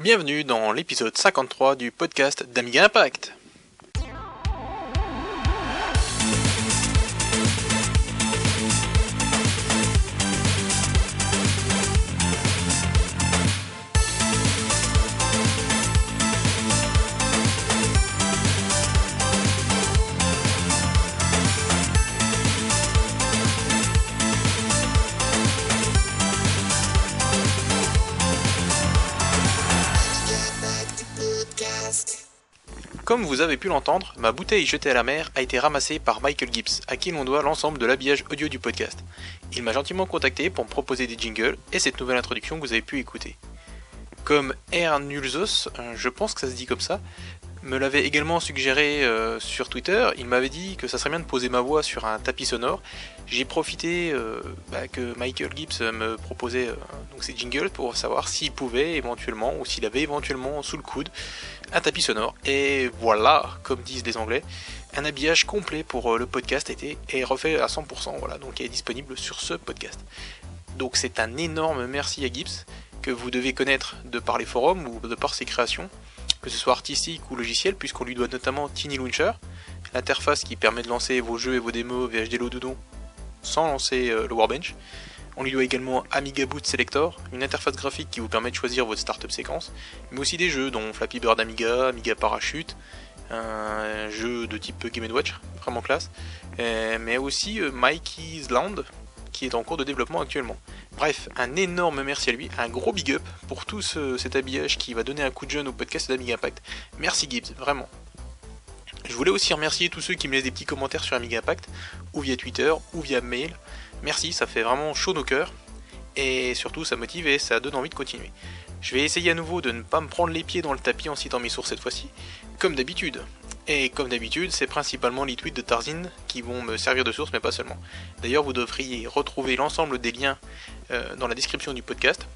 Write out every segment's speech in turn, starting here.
Bienvenue dans l'épisode 53 du podcast d'Amiga Impact. Comme vous avez pu l'entendre, ma bouteille jetée à la mer a été ramassée par Michael Gibbs, à qui l'on doit l'ensemble de l'habillage audio du podcast. Il m'a gentiment contacté pour me proposer des jingles et cette nouvelle introduction que vous avez pu écouter. Comme Ernulzos, euh, je pense que ça se dit comme ça, me l'avait également suggéré euh, sur Twitter, il m'avait dit que ça serait bien de poser ma voix sur un tapis sonore. J'ai profité euh, bah, que Michael Gibbs me proposait ces jingles pour savoir s'il pouvait éventuellement, ou s'il avait éventuellement sous le coude, un tapis sonore. Et voilà, comme disent les Anglais, un habillage complet pour le podcast été est refait à 100%. Voilà, donc est disponible sur ce podcast. Donc c'est un énorme merci à Gibbs que vous devez connaître de par les forums ou de par ses créations, que ce soit artistique ou logiciel, puisqu'on lui doit notamment Tiny Launcher, l'interface qui permet de lancer vos jeux et vos démos VHD Lodoudon sans lancer le Warbench. On lui doit également Amiga Boot Selector, une interface graphique qui vous permet de choisir votre startup séquence, mais aussi des jeux dont Flappy Bird Amiga, Amiga Parachute, un jeu de type Game Watch, vraiment classe, mais aussi Mikey's Land, qui est en cours de développement actuellement. Bref, un énorme merci à lui, un gros big up pour tout cet habillage qui va donner un coup de jeune au podcast d'Amiga Impact. Merci Gibbs, vraiment. Je voulais aussi remercier tous ceux qui me laissent des petits commentaires sur Amiga Impact, ou via Twitter, ou via mail. Merci, ça fait vraiment chaud nos cœurs, et surtout ça motive et ça donne envie de continuer. Je vais essayer à nouveau de ne pas me prendre les pieds dans le tapis en citant mes sources cette fois-ci, comme d'habitude. Et comme d'habitude, c'est principalement les tweets de Tarzin qui vont me servir de source, mais pas seulement. D'ailleurs, vous devriez retrouver l'ensemble des liens euh, dans la description du podcast.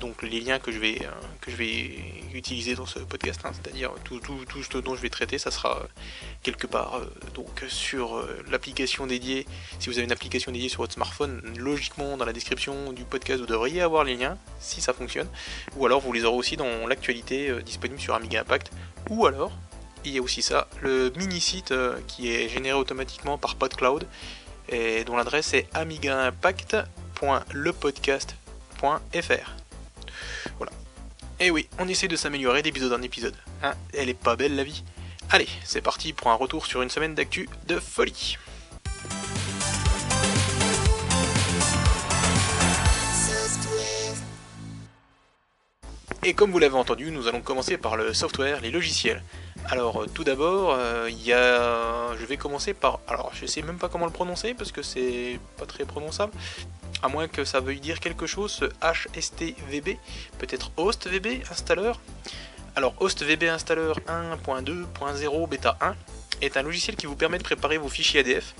Donc les liens que je vais, euh, que je vais utiliser dans ce podcast, hein, c'est-à-dire tout, tout, tout, ce dont je vais traiter, ça sera quelque part euh, donc sur l'application dédiée. Si vous avez une application dédiée sur votre smartphone, logiquement dans la description du podcast, vous devriez avoir les liens, si ça fonctionne. Ou alors vous les aurez aussi dans l'actualité disponible sur Amiga Impact. Ou alors, il y a aussi ça, le mini-site qui est généré automatiquement par PodCloud et dont l'adresse est amigaimpact.lepodcast.fr. Voilà. Et oui, on essaie de s'améliorer d'épisode en épisode. Hein Elle est pas belle la vie Allez, c'est parti pour un retour sur une semaine d'actu de folie. Et comme vous l'avez entendu, nous allons commencer par le software, les logiciels. Alors tout d'abord, a... je vais commencer par... Alors je sais même pas comment le prononcer parce que c'est pas très prononçable. À moins que ça veuille dire quelque chose, ce HSTVB, peut-être HostVB installeur. Alors HostVB installeur 1.2.0 bêta 1 est un logiciel qui vous permet de préparer vos fichiers ADF,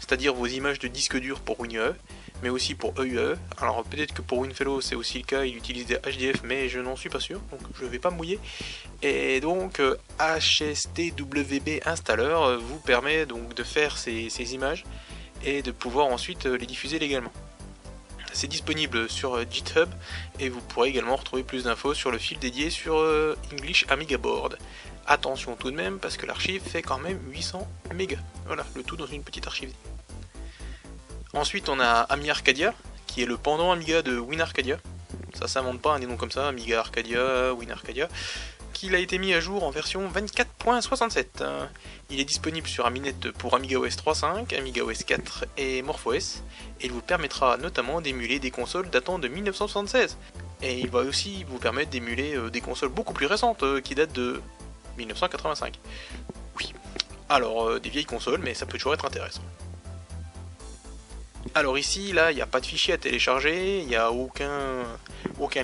c'est-à-dire vos images de disque dur pour WinUE, mais aussi pour EUE. Alors peut-être que pour WinFellow c'est aussi le cas, il utilise des HDF, mais je n'en suis pas sûr, donc je ne vais pas mouiller. Et donc HSTWB installer vous permet donc de faire ces, ces, images et de pouvoir ensuite les diffuser légalement. C'est disponible sur GitHub et vous pourrez également retrouver plus d'infos sur le fil dédié sur English Amiga Board. Attention tout de même parce que l'archive fait quand même 800 mégas. Voilà, le tout dans une petite archive. Ensuite, on a Ami Arcadia, qui est le pendant Amiga de WinArcadia. Ça s'invente pas un des noms comme ça, Amiga Arcadia, WinArcadia. Qu'il a été mis à jour en version 24.67. Il est disponible sur Aminet pour AmigaOS 3.5, AmigaOS 4 et MorphOS, et il vous permettra notamment d'émuler des consoles datant de 1976. Et il va aussi vous permettre d'émuler des consoles beaucoup plus récentes, qui datent de 1985. Oui. Alors, des vieilles consoles, mais ça peut toujours être intéressant. Alors ici, là, il n'y a pas de fichier à télécharger, il n'y a aucun,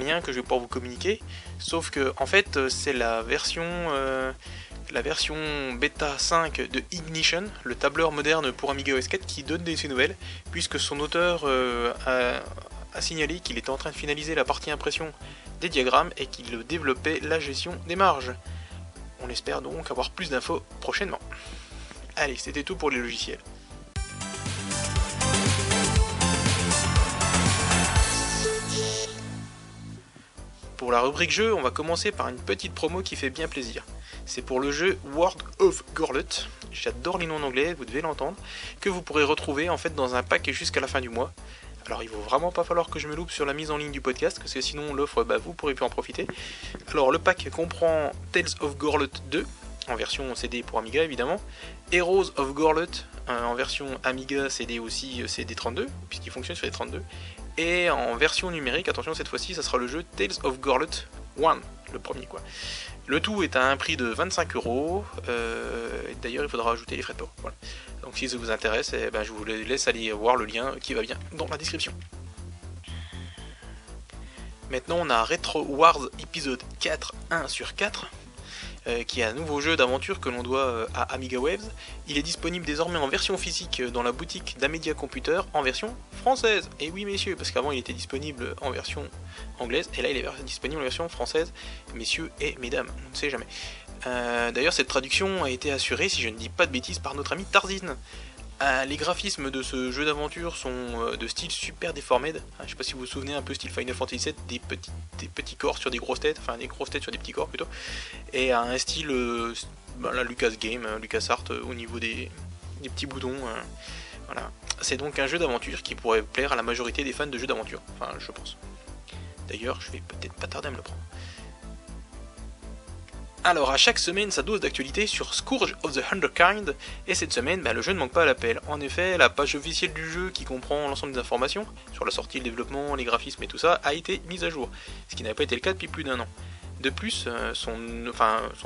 lien que je vais pouvoir vous communiquer, sauf que en fait c'est la version euh, la version bêta 5 de Ignition, le tableur moderne pour Amiga OS 4 qui donne des nouvelles, puisque son auteur euh, a, signalé qu'il était en train de finaliser la partie impression des diagrammes et qu'il développait la gestion des marges. On espère donc avoir plus d'infos prochainement. Allez, c'était tout pour les logiciels. Pour la rubrique jeu, on va commencer par une petite promo qui fait bien plaisir. C'est pour le jeu World of Gorlet, j'adore les noms en anglais, vous devez l'entendre, que vous pourrez retrouver en fait dans un pack jusqu'à la fin du mois. Alors il va vraiment pas falloir que je me loupe sur la mise en ligne du podcast, parce que sinon l'offre, bah, vous pourrez plus en profiter. Alors le pack comprend Tales of Gorlet 2, en version CD pour Amiga évidemment, Heroes of Gorlet en version Amiga CD aussi euh, CD32, puisqu'il fonctionne sur les 32, et en version numérique, attention cette fois-ci, ça sera le jeu Tales of Gorlet 1, le premier quoi. Le tout est à un prix de 25 euros. Euh, d'ailleurs, il faudra ajouter les frais de port. Donc, si ça vous intéresse, eh ben, je vous laisse aller voir le lien qui va bien dans la description. Maintenant, on a Retro Wars épisode 4, 1 sur 4. Euh, qui est un nouveau jeu d'aventure que l'on doit euh, à Amiga Waves. Il est disponible désormais en version physique dans la boutique d'Amedia Computer en version française. Et oui messieurs, parce qu'avant il était disponible en version anglaise, et là il est disponible en version française, messieurs et mesdames, on ne sait jamais. Euh, d'ailleurs cette traduction a été assurée, si je ne dis pas de bêtises, par notre ami Tarzine. Euh, les graphismes de ce jeu d'aventure sont euh, de style super déformé. Je je sais pas si vous vous souvenez un peu style Final Fantasy VII, des petits, des corps sur des grosses têtes, enfin des grosses têtes sur des petits corps plutôt, et un style euh, Lucas Game, Lucas Art au niveau des, petits boutons. voilà. C'est donc un jeu d'aventure qui pourrait plaire à la majorité des fans de jeux d'aventure, enfin je pense. D'ailleurs, je vais peut-être pas tarder à me le prendre. Alors, à chaque semaine, sa dose d'actualité sur Scourge of the Underkind, et cette semaine, bah, le jeu ne manque pas à l'appel. En effet, la page officielle du jeu, qui comprend l'ensemble des informations sur la sortie, le développement, les graphismes et tout ça, a été mise à jour, ce qui n'avait pas été le cas depuis plus d'un an. De plus, euh, son,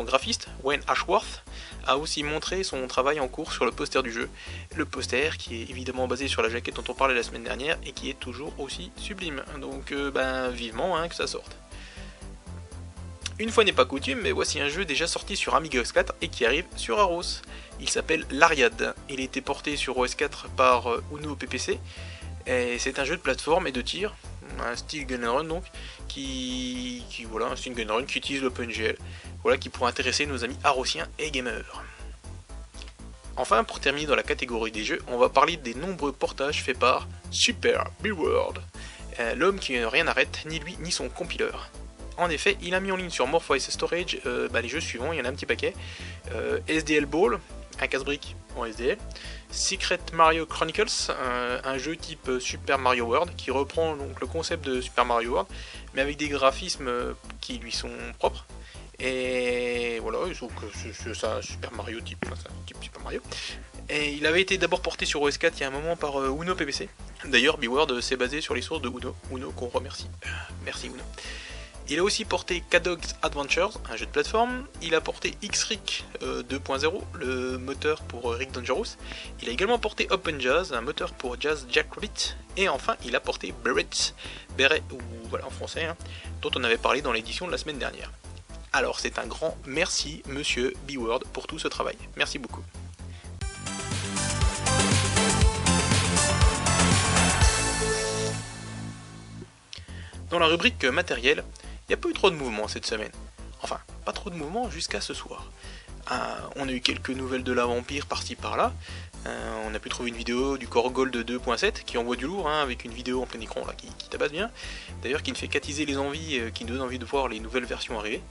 graphiste, Wayne Ashworth, a aussi montré son travail en cours sur le poster du jeu. Le poster qui est évidemment basé sur la jaquette dont on parlait la semaine dernière et qui est toujours aussi sublime. Donc, euh, ben, vivement hein, que ça sorte. Une fois n'est pas coutume, mais voici un jeu déjà sorti sur Amiga OS 4 et qui arrive sur Aros. Il s'appelle L'Ariad. Il a été porté sur OS 4 par euh, Uno PPC. Et c'est un jeu de plateforme et de tir, un style gun donc, qui, voilà, un gun qui utilise l'OpenGL, voilà, qui pourrait intéresser nos amis arosiens et gamers. Enfin, pour terminer dans la catégorie des jeux, on va parler des nombreux portages faits par Super B-World, euh, l'homme qui rien n'arrête, ni lui ni son compileur en effet, il a mis en ligne sur Morpheus Storage euh, bah, les jeux suivants, il y en a un petit paquet. Euh, SDL Ball, un casse-brique en SDL. Secret Mario Chronicles, un, jeu type Super Mario World, qui reprend donc le concept de Super Mario World, mais avec des graphismes qui lui sont propres. Et voilà, c'est ça, Super Mario type, type Super Mario. Et il avait été d'abord porté sur OS4 il y a un moment par euh, Uno PPC. D'ailleurs, B-Word s'est basé sur les sources de Uno. Uno qu'on remercie. Merci Uno. Il a aussi porté K-Dogs Adventures, un jeu de plateforme. Il a porté X-Rick 2.0, euh, le moteur pour euh, Rick Dangerous. Il a également porté Open Jazz, un moteur pour Jazz Jack Rabbit. Et enfin, il a porté Beret, Beret ou voilà en français, hein, dont on avait parlé dans l'édition de la semaine dernière. Alors, c'est un grand merci, monsieur B-Word, pour tout ce travail. Merci beaucoup. Dans la rubrique matériel, il n'y a pas eu trop de mouvement cette semaine. Enfin, pas trop de mouvement jusqu'à ce soir. Ah, on a eu quelques nouvelles de la vampire par-ci par-là. Euh, on a pu trouver une vidéo du Core Gold 2.7 qui envoie du lourd, hein, avec une vidéo en plein écran qui tabasse bien. D'ailleurs, qui ne fait qu'attiser les envies, euh, qui nous donne envie de voir les nouvelles versions arriver.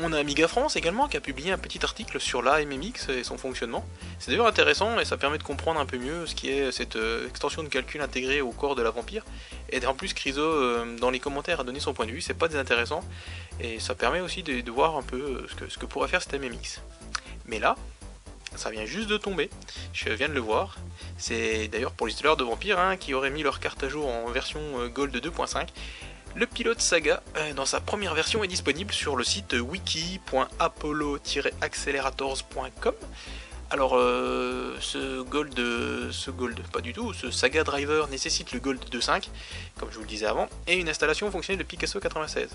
On a Amiga France également qui a publié un petit article sur l'AMMX et son fonctionnement. C'est d'ailleurs intéressant et ça permet de comprendre un peu mieux ce qui est cette euh, extension de calcul intégrée au corps de la vampire. Et en plus, Criso, euh, dans les commentaires, a donné son point de vue, c'est pas désintéressant et ça permet aussi de, voir un peu euh, ce que, ce pourrait faire cet AMMX. Mais là, ça vient juste de tomber, je viens de le voir. C'est d'ailleurs pour les de Vampire hein, qui auraient mis leur carte à jour en version Gold 2.5 le pilote Saga, euh, dans sa première version, est disponible sur le site wiki.apollo-accelerators.com. Alors, euh, ce Gold, ce Gold, pas du tout, ce Saga Driver nécessite le Gold 2.5, comme je vous le disais avant, et une installation fonctionnelle de Picasso 96.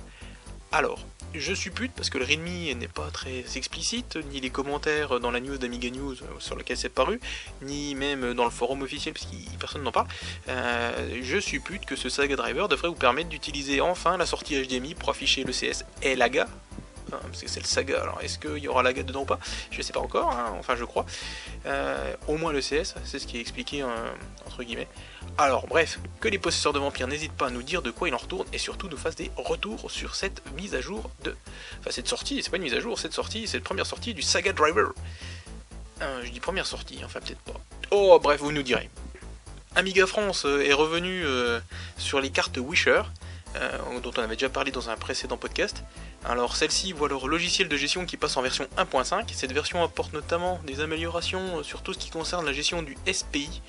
Alors, je suppute, parce que le README n'est pas très explicite, ni les commentaires dans la news d'Amiga News euh, sur laquelle c'est paru, ni même dans le forum officiel, parce que personne n'en parle, euh, je suppute que ce Saga Driver devrait vous permettre d'utiliser enfin la sortie HDMI pour afficher le CS et l'AGA, hein, parce que c'est le Saga. Alors est-ce qu'il y aura la GAT dedans ou pas? Je sais pas encore, hein, enfin je crois. Euh, au moins le CS, c'est ce qui est expliqué entre guillemets. Alors bref, que les possesseurs de vampires n'hésitent pas à nous dire de quoi il en retourne et surtout nous fassent des retours sur cette mise à jour de... Enfin cette sortie, c'est pas une mise à jour, cette sortie, c'est la première sortie du Saga Driver. je dis première sortie, enfin peut-être pas. Oh bref, vous nous direz. Amiga France euh, est revenu euh, sur les cartes Wisher, euh, dont on avait déjà parlé dans un précédent podcast. Alors celle-ci voit leur logiciel de gestion qui passe en version 1.5. Cette version apporte notamment des améliorations sur tout ce qui concerne la gestion du SPI,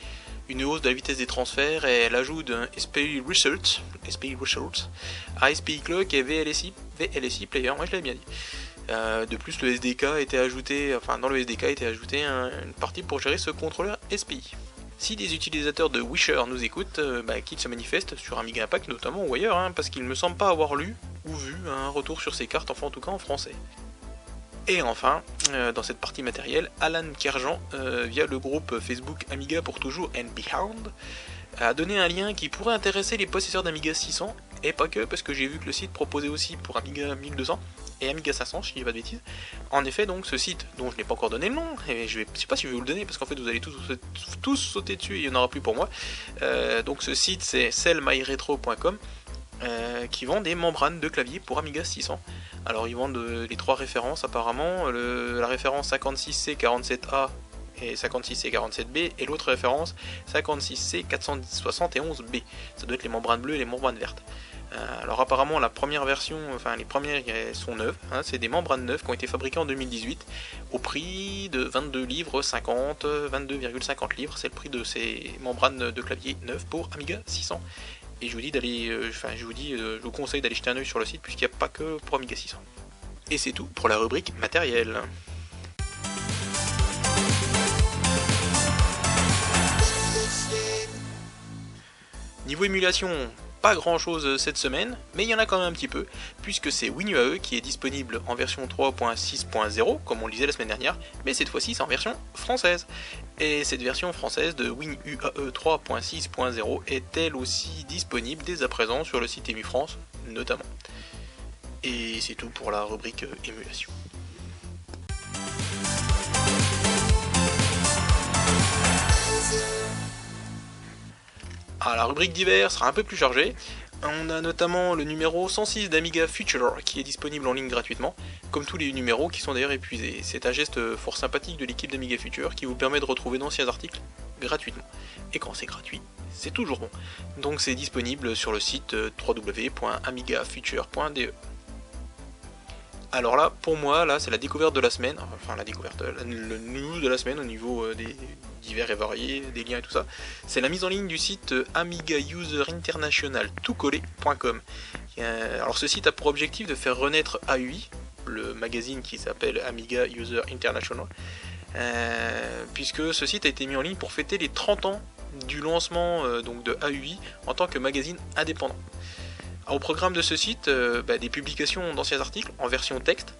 une hausse de la vitesse des transferts et elle ajoute un SPI Result, SPI à SPI Clock et VLSI, VLSI Player, moi je l'avais bien dit. de plus, le SDK était ajouté, enfin dans le SDK était ajouté une partie pour gérer ce contrôleur SPI. Si des utilisateurs de Wisher nous écoutent, euh, bah, qu'ils se manifestent sur Amiga Impact notamment ou ailleurs, hein, parce qu'ils ne me semblent pas avoir lu ou vu un retour sur ces cartes, enfin en tout cas en français. Et enfin, euh, dans cette partie matérielle, Alan Kerjan, euh, via le groupe Facebook Amiga pour toujours and Behind, a donné un lien qui pourrait intéresser les possesseurs d'Amiga 600, et pas que, parce que j'ai vu que le site proposait aussi pour Amiga 1200 et Amiga 500, si je dis pas de bêtises. En effet, donc ce site, dont je n'ai pas encore donné le nom, et je ne sais pas si je vais vous le donner, parce qu'en fait vous allez tous, sauter dessus et il n'y en aura plus pour moi. Euh, donc ce site c'est sellmyretro.com. Euh, qui vend des membranes de clavier pour Amiga 600. Alors ils vendent euh, les trois références apparemment, la référence 56C47A et 56C47B, et l'autre référence 56C471B. Ça doit être les membranes bleues et les membranes vertes. Euh, alors apparemment la première version, enfin les premières sont neuves, hein, c'est des membranes neuves qui ont été fabriquées en 2018 au prix de 22 livres 50, 22,50 livres, c'est le prix de ces membranes de clavier neuves pour Amiga 600. Et je vous dis d'aller, euh, enfin je vous dis, euh, je vous conseille d'aller jeter un oeil sur le site puisqu'il n'y a pas que pour Amiga 600. Et c'est tout pour la rubrique matériel. Niveau émulation, pas grand chose cette semaine, mais il y en a quand même un petit peu, puisque c'est WinUAE qui est disponible en version 3.6.0, comme on le disait la semaine dernière, mais cette fois-ci c'est en version française. Et cette version française de WinUAE 3.6.0 est elle aussi disponible dès à présent sur le site EmuFrance France notamment? Et c'est tout pour la rubrique émulation. Ah, la rubrique divers sera un peu plus chargée. On a notamment le numéro 106 d'Amiga Future qui est disponible en ligne gratuitement, comme tous les numéros qui sont d'ailleurs épuisés. C'est un geste fort sympathique de l'équipe d'Amiga Future qui vous permet de retrouver d'anciens articles gratuitement. Et quand c'est gratuit, c'est toujours bon. Donc c'est disponible sur le site www.amigafuture.de. Alors là, pour moi, là, c'est la découverte de la semaine, enfin la découverte, le news de la semaine au niveau euh, des divers et variés, des liens et tout ça. C'est la mise en ligne du site euh, Amiga User International toutcollé.com. Alors ce site a pour objectif de faire renaître AUI, le magazine qui s'appelle Amiga User International, euh, puisque ce site a été mis en ligne pour fêter les 30 ans du lancement donc de AUI en tant que magazine indépendant. Au programme de ce site, euh, bah, des publications d'anciens articles en version texte,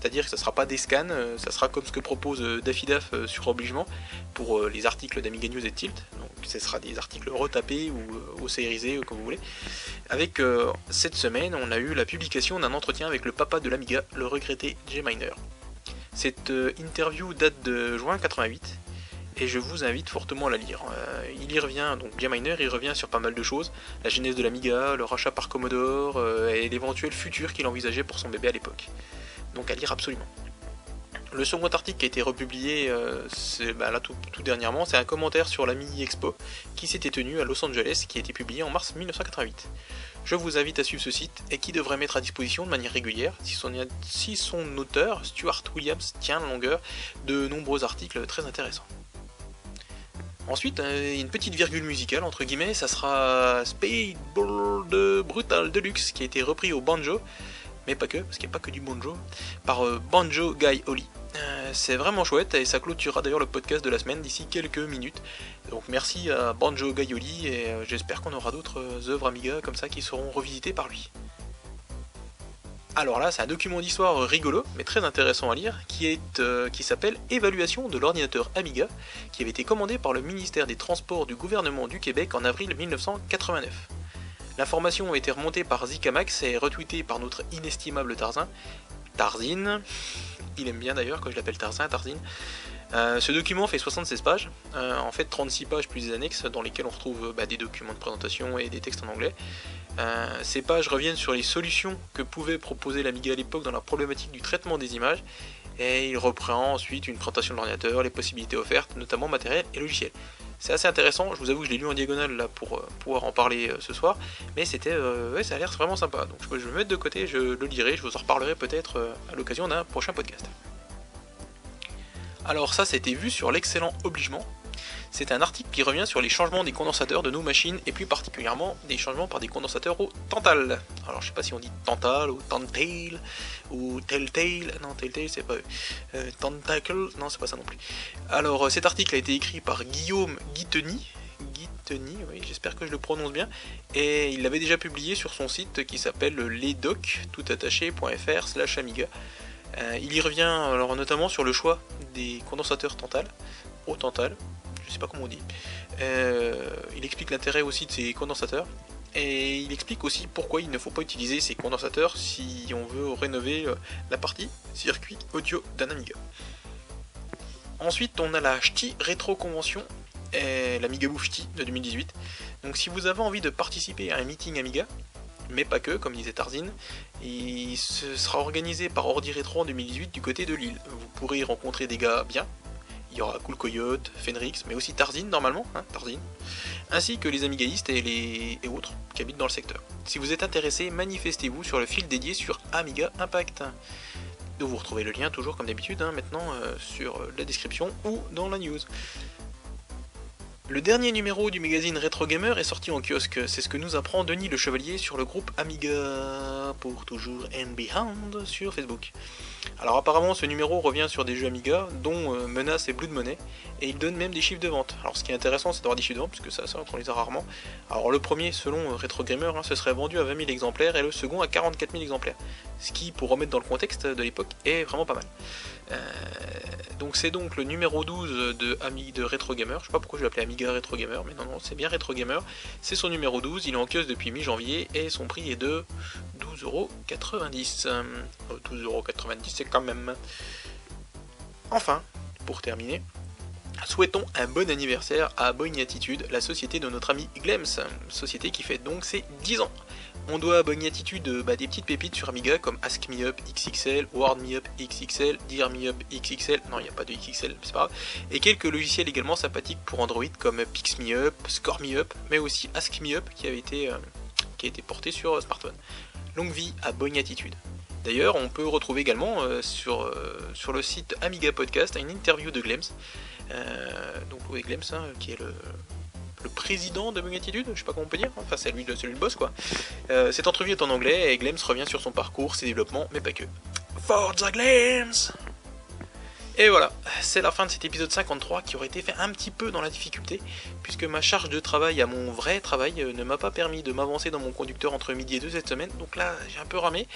c'est-à-dire que ce ne sera pas des scans, euh, ça sera comme ce que propose euh, Dafidaf sur obligement pour les articles d'Amiga News et Tilt. Donc ce sera des articles retapés ou océrisés, comme vous voulez. Avec cette semaine, on a eu la publication d'un entretien avec le papa de l'Amiga, le regretté J. Miner. Cette interview date de juin 88 et je vous invite fortement à la lire. Euh, il y revient, donc bien Miner, il revient sur pas mal de choses, la genèse de l'Amiga, le rachat par Commodore euh, et l'éventuel futur qu'il envisageait pour son bébé à l'époque. Donc à lire absolument. Le second article qui a été republié euh, bah, tout, dernièrement, c'est un commentaire sur la Mini Expo qui s'était tenu à Los Angeles, qui a été publié en mars 1988. Je vous invite à suivre ce site et qui devrait mettre à disposition de manière régulière, si son, auteur, Stuart Williams, tient la longueur, de nombreux articles très intéressants. Ensuite, euh, une petite virgule musicale, entre guillemets, ça sera Spadeboard Brutal Deluxe, qui a été repris au banjo, mais pas que, parce qu'il n'y a pas que du banjo, par euh, Banjo Guy Holly. Euh, c'est vraiment chouette, et ça clôturera d'ailleurs le podcast de la semaine d'ici quelques minutes. Donc merci à Banjo Holly, et j'espère qu'on aura d'autres œuvres Amiga comme ça qui seront revisitées par lui. Alors là, c'est un document d'histoire rigolo, mais très intéressant à lire, qui, est, euh, qui s'appelle Évaluation de l'ordinateur Amiga, qui avait été commandé par le ministère des Transports du gouvernement du Québec en avril 1989. L'information a été remontée par Zikamax et retweetée par notre inestimable Tarzan, Tarzine. Il aime bien d'ailleurs quand je l'appelle Tarzin, Tarzine. Euh, ce document fait 76 pages, euh, en fait 36 pages plus des annexes dans lesquelles on retrouve bah, des documents de présentation et des textes en anglais. Euh, ces pages reviennent sur les solutions que pouvait proposer l'Amiga à l'époque dans la problématique du traitement des images, et il reprend ensuite une présentation de l'ordinateur, les possibilités offertes, notamment matériel et logiciel. C'est assez intéressant, je vous avoue que je l'ai lu en diagonale là pour pouvoir en parler ce soir, mais c'était, ouais, ça a l'air vraiment sympa. Donc je vais le mettre de côté, je le lirai, je vous en reparlerai peut-être à l'occasion d'un prochain podcast. Alors ça, c'était vu sur l'excellent obligement. C'est un article qui revient sur les changements des condensateurs de nos machines et plus particulièrement des changements par des condensateurs au Tantal. Alors je sais pas si on dit Tantal ou Tantail ou Telltale. Non, Telltale c'est pas. Euh, Tentacle, non c'est pas ça non plus. Alors euh, cet article a été écrit par Guillaume Guiteny. Oui, j'espère que je le prononce bien. Et il l'avait déjà publié sur son site qui s'appelle ledoc toutattaché.fr slash amiga. Euh, il y revient alors notamment sur le choix des condensateurs Tantal, au Tantal, je sais pas comment on dit. Euh, il explique l'intérêt aussi de ces condensateurs. Et il explique aussi pourquoi il ne faut pas utiliser ces condensateurs si on veut rénover euh, la partie circuit audio d'un Amiga. Ensuite, on a la Ch'ti Rétro Convention, l'Amiga Boufti de 2018. Donc si vous avez envie de participer à un meeting Amiga, mais pas que, comme disait Tarzine. Il sera organisé par Ordi Retro en 2018 du côté de Lille. Vous pourrez y rencontrer des gars bien. Il y aura Cool Coyote, Fenrix, mais aussi Tarzine normalement, hein, Tarzine, ainsi que les amigaïstes et, autres qui habitent dans le secteur. Si vous êtes intéressé, manifestez-vous sur le fil dédié sur Amiga Impact. vous retrouvez le lien toujours comme d'habitude hein, maintenant euh, sur la description ou dans la news. Le dernier numéro du magazine Retro Gamer est sorti en kiosque, c'est ce que nous apprend Denis le Chevalier sur le groupe Amiga pour toujours and Behind sur Facebook. Alors apparemment ce numéro revient sur des jeux Amiga dont euh, Menace et Blood Money et il donne même des chiffres de vente. Alors ce qui est intéressant c'est d'avoir des chiffres de vente puisque ça, ça on les a rarement. Alors le premier selon euh, Retro Gamer hein, ce serait vendu à 20 000 exemplaires et le second à 44 000 exemplaires. Ce qui pour remettre dans le contexte de l'époque est vraiment pas mal. Euh, donc c'est donc le numéro 12 de, Ami, de Retro Gamer. Je sais pas pourquoi je l'ai appelé Amiga Retro Gamer, mais non, non, c'est bien Retro Gamer. C'est son numéro 12, il est en kiosque depuis mi-janvier et son prix est de 12,90€. 12,90€, c'est quand même. Enfin, pour terminer, souhaitons un bon anniversaire à Boeing Attitude, la société de notre ami Glems, société qui fête donc ses 10 ans. On doit à Bonne Attitude bah, des petites pépites sur Amiga comme Ask Me Up XXL, Word Me Up XXL, Dear Me Up XXL, non il n'y a pas de XXL, c'est pas grave, et quelques logiciels également sympathiques pour Android comme Pix Me Up, Score Me Up, mais aussi Ask Me Up qui, avait été, euh, a été porté sur euh, smartphone. Longue vie à Bonne Attitude. D'ailleurs, on peut retrouver également euh, sur, le site Amiga Podcast une interview de Glems. donc oui, Glems, hein, qui est le, le président de Attitude, je sais pas comment on peut dire, enfin c'est lui, le boss quoi. Euh, cette entrevue est en anglais et Glems revient sur son parcours, ses développements, mais pas que. Forza Glems et voilà, c'est la fin de cet épisode 53 qui aurait été fait un petit peu dans la difficulté, puisque ma charge de travail à mon vrai travail euh, ne m'a pas permis de m'avancer dans mon conducteur entre midi et deux cette semaine, donc là j'ai un peu ramé.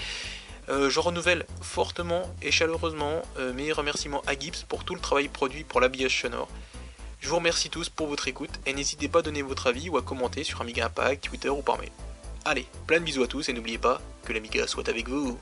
Euh, je renouvelle fortement et chaleureusement mes remerciements à Gibbs pour tout le travail produit pour l'habillage sonore. Je vous remercie tous pour votre écoute et n'hésitez pas à donner votre avis ou à commenter sur Amiga Impact, Twitter ou par mail. Allez, plein de bisous à tous et n'oubliez pas que l'Amiga soit avec vous.